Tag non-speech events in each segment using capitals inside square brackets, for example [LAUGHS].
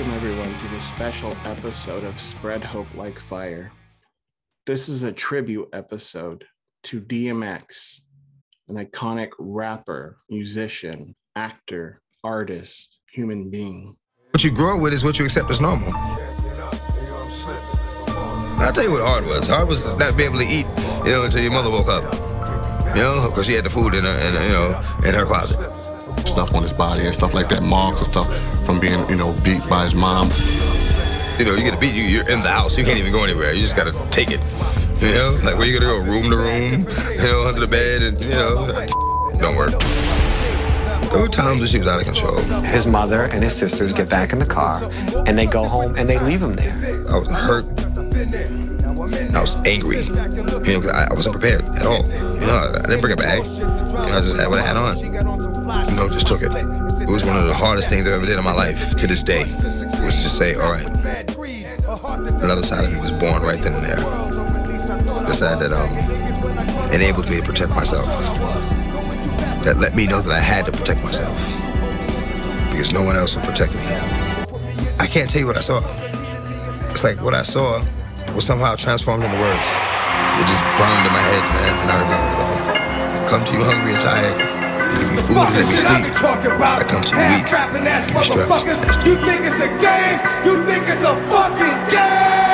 everyone, to this special episode of Spread Hope Like Fire. This is a tribute episode to DMX, an iconic rapper, musician, actor, artist, human being. What you grow up with is what you accept as normal. I'll tell you what hard was. Hard was not being able to eat, you know, until your mother woke up. You know, because she had the food in her, in, you know, in her closet. Stuff on his body and stuff like that, marks and stuff from being, you know, beat by his mom. You know, you get a beat, you, you're in the house. You can't even go anywhere. You just got to take it. You know, like where you gonna go, room to room, you know, under the bed, and you know, [LAUGHS] don't work. There were times when she was out of control. His mother and his sisters get back in the car, and they go home and they leave him there. I was hurt. I was angry. You know, I, I wasn't prepared at all. You know, I, I didn't bring a bag. You know, I just had what I had on. You know, just took it. It was one of the hardest things I ever did in my life to this day. Was just say, all right. Another side of me was born right then and there. The side that um, enabled me to protect myself. That let me know that I had to protect myself. Because no one else would protect me. I can't tell you what I saw. It's like what I saw was somehow transformed into words. It just burned in my head, man, and I remember it all. Come to you hungry and tired. You give me food and let me sleep. I come to you weak. Give me strength. You think it's a game? You think it's a fucking game?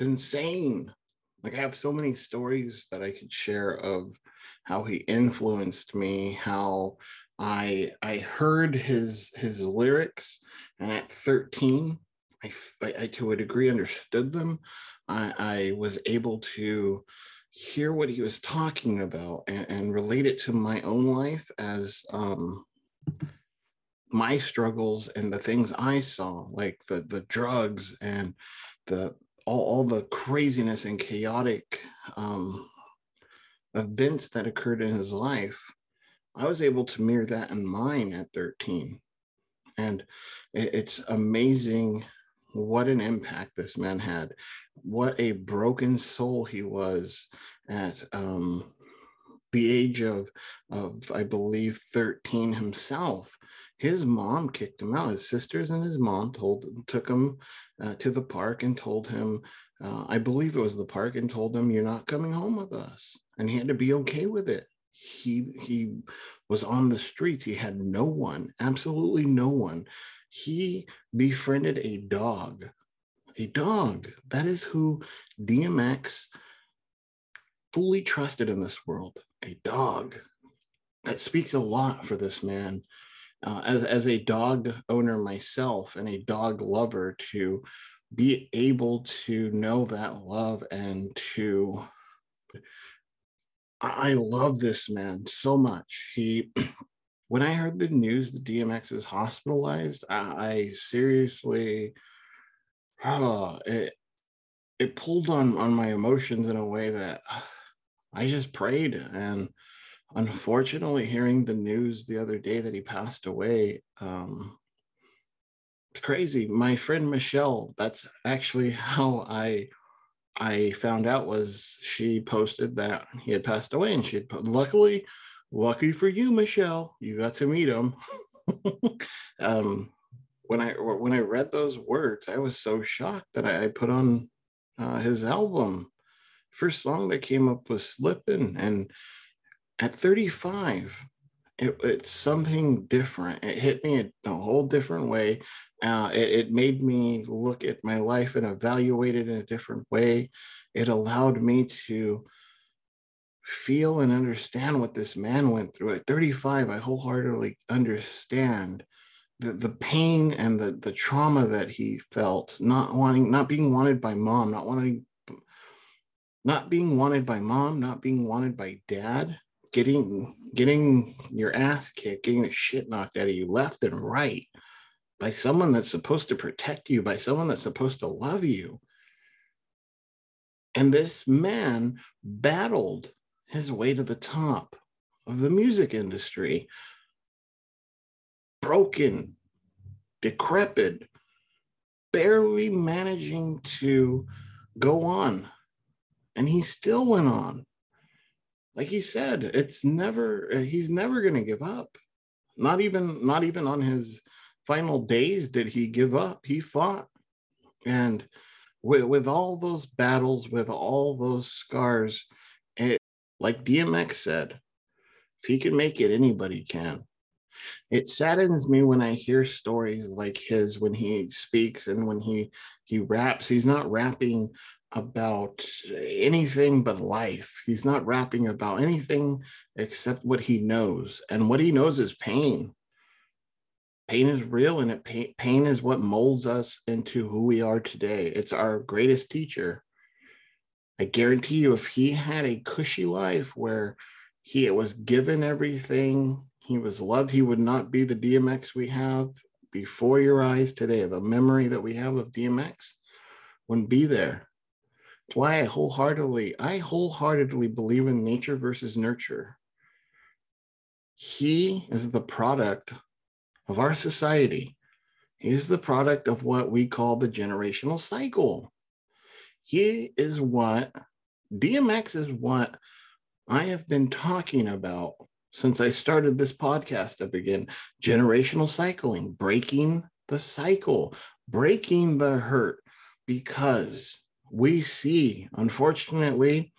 It's insane. Like I have so many stories that I could share of how he influenced me, how I I heard his his lyrics, and at 13, I, I to a degree understood them. I, I was able to hear what he was talking about and, and relate it to my own life as um, my struggles and the things I saw, like the the drugs and the all, all the craziness and chaotic um, events that occurred in his life, I was able to mirror that in mine at 13. And it- it's amazing what an impact this man had, what a broken soul he was at um, the age of, of, I believe, 13 himself. His mom kicked him out. His sisters and his mom told took him uh, to the park and told him, uh, I believe it was the park, and told him, "You're not coming home with us." And he had to be okay with it. He he was on the streets. He had no one, absolutely no one. He befriended a dog, a dog. That is who DMX fully trusted in this world. A dog. That speaks a lot for this man uh, as as a dog owner myself and a dog lover to be able to know that love and to I love this man so much. He [CLEARS THROAT] when I heard the news that DMX was hospitalized, I, I seriously oh, [SIGHS] it it pulled on on my emotions in a way that I just prayed and unfortunately hearing the news the other day that he passed away um it's crazy. My friend michelle that's actually [LAUGHS] how i i found out was she posted that he had passed away and she had put luckily lucky for you michelle you got to meet him. [LAUGHS] Um when i when i read those words i was so shocked that i, I put on uh, his album. First song that came up was slipping and at 35 it, it's something different. It hit me in a whole different way. Uh, it, it made me look at my life and evaluate it in a different way. It allowed me to feel and understand what this man went through. At 35 i wholeheartedly understand the, the pain and the, the trauma that he felt not wanting not being wanted by mom not wanting not being wanted by mom not being wanted by dad getting getting your ass kicked, getting the shit knocked out of you left and right by someone that's supposed to protect you, by someone that's supposed to love you. And this man battled his way to the top of the music industry, broken, decrepit, barely managing to go on. And he still went on. Like he said, it's never, he's never going to give up. Not even, not even on his final days did he give up. He fought. And with, with all those battles, with all those scars, it, like DMX said, if he can make it, anybody can. It saddens me when I hear stories like his when he speaks and when he he raps. He's not rapping about anything but life. He's not rapping about anything except what he knows, and what he knows is pain. Pain is real, and it pain, pain is what molds us into who we are today. It's our greatest teacher. I guarantee you, if he had a cushy life where he was given everything, he was loved, he would not be the DMX we have before your eyes today. The memory that we have of DMX wouldn't be there. Why I wholeheartedly, I wholeheartedly believe in nature versus nurture. He is the product of our society. He is the product of what we call the generational cycle. He is what DMX is what I have been talking about since I started this podcast up again generational cycling, breaking the cycle, breaking the hurt, because we see, unfortunately,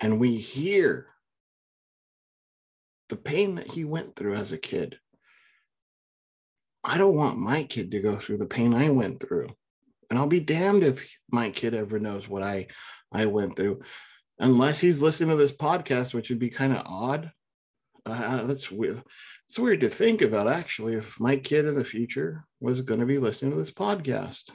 and we hear the pain that he went through as a kid. I don't want my kid to go through the pain I went through. And I'll be damned if my kid ever knows what I I went through unless he's listening to this podcast, which would be kind of odd. Uh, that's weird. It's weird to think about, actually, if my kid in the future was going to be listening to this podcast.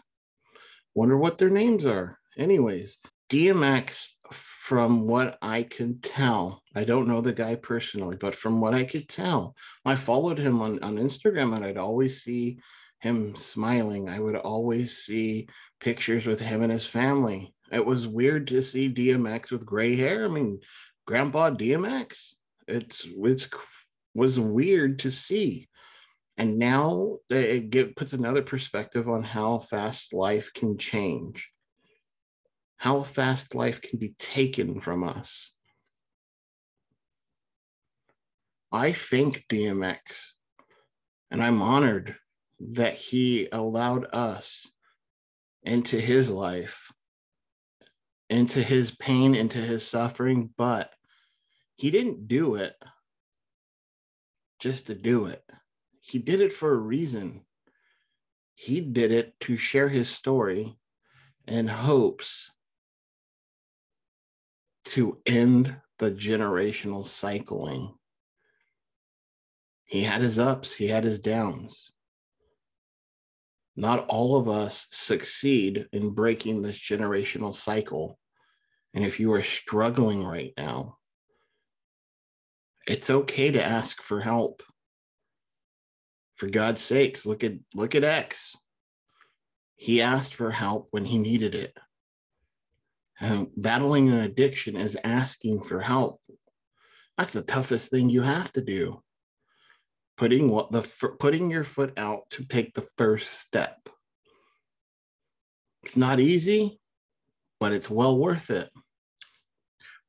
Wonder what their names are. Anyways, DMX, from what I can tell, I don't know the guy personally, but from what I could tell, I followed him on, on Instagram and I'd always see him smiling. I would always see pictures with him and his family it was weird to see DMX with gray hair. I mean, Grandpa DMX. It's it's was weird to see, and now it get, puts another perspective on how fast life can change, how fast life can be taken from us. I thank DMX, and I'm honored that he allowed us into his life into his pain, into his suffering, but he didn't do it just to do it. He did it for a reason. He did it to share his story in hopes to end the generational cycling. He had his ups, he had his downs. Not all of us succeed in breaking this generational cycle. And if you are struggling right now, it's okay to ask for help. For God's sakes, look at look at X. He asked for help when he needed it. And battling an addiction is asking for help. That's the toughest thing you have to do putting what the putting your foot out to take the first step. It's not easy, but it's well worth it.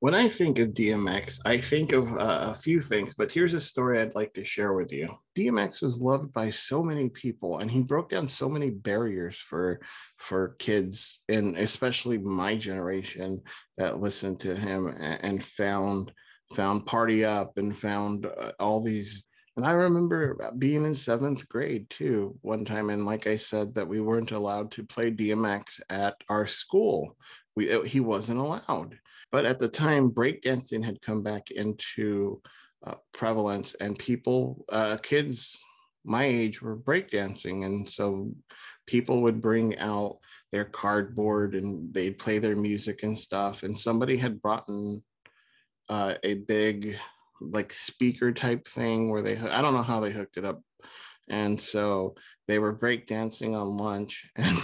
When I think of DMX, I think of uh, a few things, but here's a story I'd like to share with you. DMX was loved by so many people, and he broke down so many barriers for for kids, and especially my generation that listened to him and found found Party Up and found uh, all these and I remember being in seventh grade too, one time. And like I said, that we weren't allowed to play DMX at our school. We, it, he wasn't allowed. But at the time, breakdancing had come back into uh, prevalence, and people, uh, kids my age, were breakdancing. And so people would bring out their cardboard and they'd play their music and stuff. And somebody had brought in uh, a big like speaker type thing where they I don't know how they hooked it up, and so they were breakdancing on lunch [LAUGHS] and.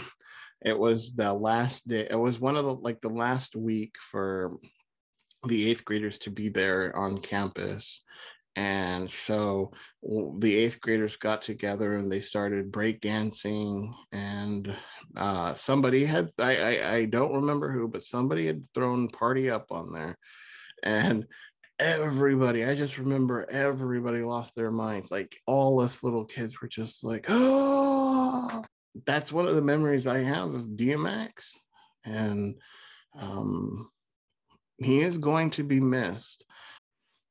It was the last day. It was one of the like the last week for the eighth graders to be there on campus. And so the eighth graders got together and they started break dancing And uh, somebody had, I, I, I don't remember who, but somebody had thrown Party Up on there. And everybody, I just remember everybody lost their minds. Like all us little kids were just like, oh, [GASPS] that's one of the memories I have of DMX. And um, he is going to be missed.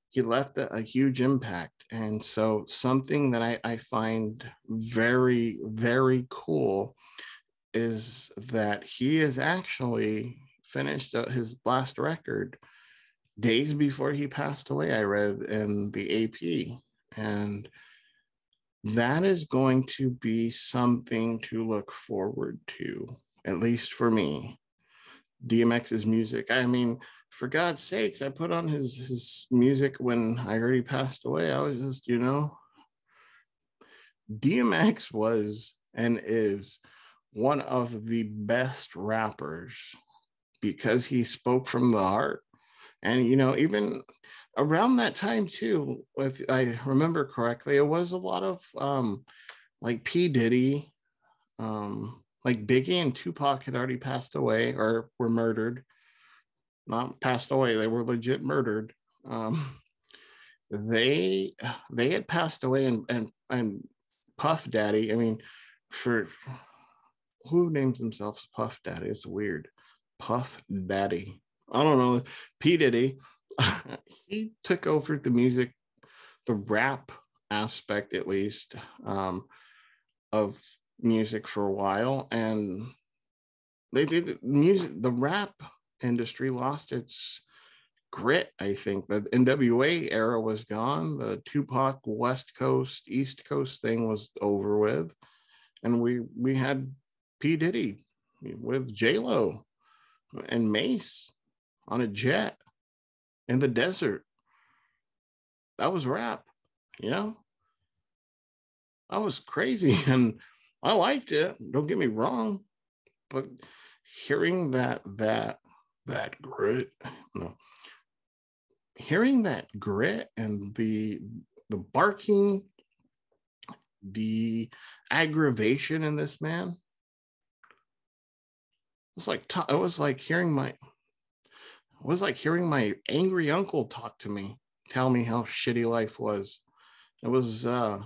He left a, a huge impact. And so, something that I, I find very, very cool is that he is actually finished his last record days before he passed away. I read in the AP. And that is going to be something to look forward to, at least for me. DMX's music. I mean, for God's sakes, I put on his his music when I heard he passed away. I was just, you know, DMX was and is one of the best rappers because he spoke from the heart. And you know, even around that time too, if I remember correctly, it was a lot of um like P. Diddy, um, like Biggie and Tupac had already passed away or were murdered. Not passed away they were legit murdered. Um, [LAUGHS] they they had passed away and and and puff daddy i mean for who names themselves puff daddy? It's weird. Puff daddy. I don't know. P. Diddy [LAUGHS] he took over the music the rap aspect at least um, of music for a while and they did music the rap industry lost its grit. I think the NWA era was gone. The Tupac West Coast East Coast thing was over with, and we we had P Diddy with J Lo and Mase on a jet in the desert. That was rap, you know. I was crazy [LAUGHS] and I liked it. Don't get me wrong, but hearing that that that grit. No. Hearing that grit and the the barking, the aggravation in this man. It was like it was like hearing my it was like hearing my angry uncle talk to me, tell me how shitty life was. It was uh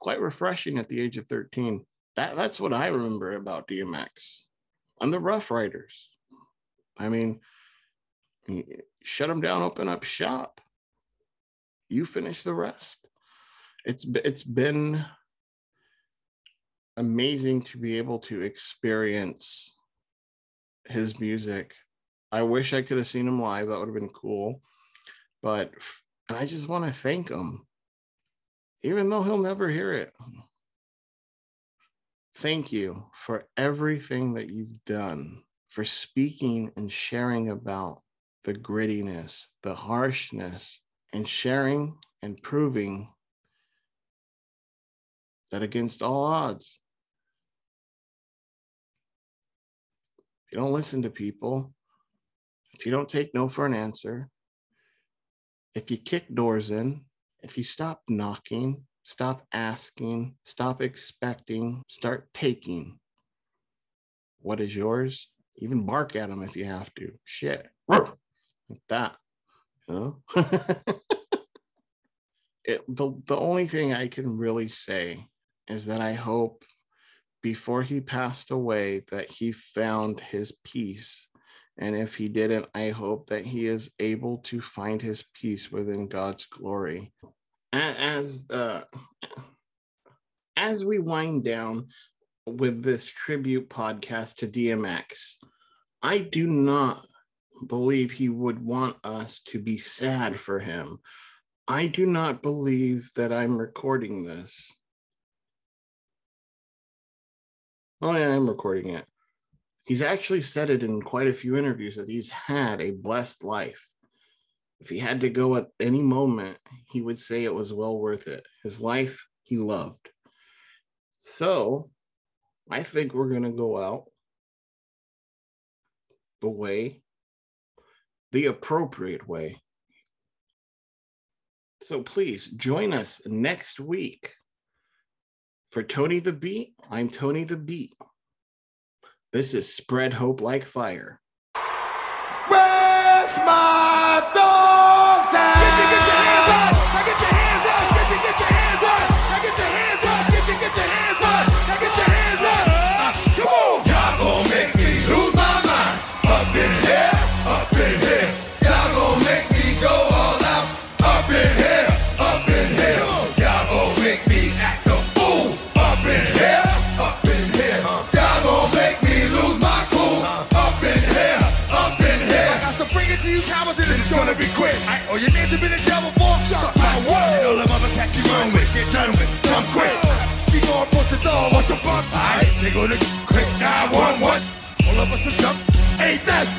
quite refreshing at the age of 13. That that's what I remember about DMX and the Ruff Ryders. I mean, shut them down, open up shop. You finish the rest. It's it's been amazing to be able to experience his music. I wish I could have seen him live. That would have been cool. But I just want to thank him, even though he'll never hear it. Thank you for everything that you've done for speaking and sharing about the grittiness, the harshness, and sharing and proving that against all odds, you don't listen to people, if you don't take no for an answer, if you kick doors in, if you stop knocking, stop asking, stop expecting, start taking what is yours, even bark at them if you have to. Shit. Like that. You know? [LAUGHS] it, the, the only thing I can really say is that I hope before he passed away that he found his peace. And if he didn't, I hope that he is able to find his peace within God's glory. As as we wind down, with this tribute podcast to DMX. I do not believe he would want us to be sad for him. I do not believe that I'm recording this. Oh, yeah, I'm recording it. He's actually said it in quite a few interviews that he's had a blessed life. if he had to go at any moment, he would say it was well worth it. His life he loved. So I think we're going to go out the way, the appropriate way. So please join us next week for Tony the Beat. I'm Tony the Beat. This is Spread Hope Like Fire. Where's my dogs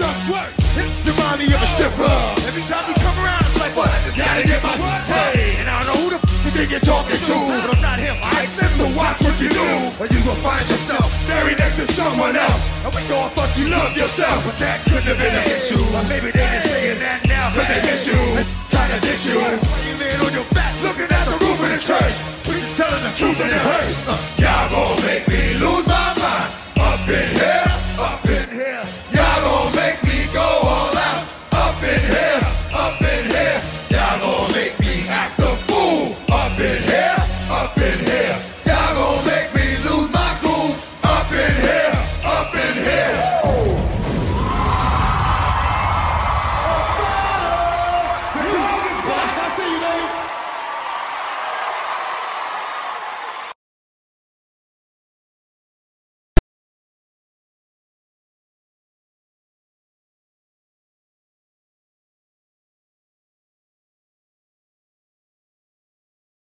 some work. It's the money of a stripper. Every time you come around, it's like, what? I just gotta get my pay. And I don't know who the f- you think you're talking to, but I'm not him. I said to watch what you do, or you will find yourself buried next to someone else. And we all thought you loved yourself, but that couldn't have been an issue. Or maybe they just saying that now, cause they miss you. Kinda diss you. Why you laying on your back, looking at the roof of the church? We just telling the truth and it hurts. Uh, y'all gonna make me lose my mind. Up in here, up in here here. Y'all gonna make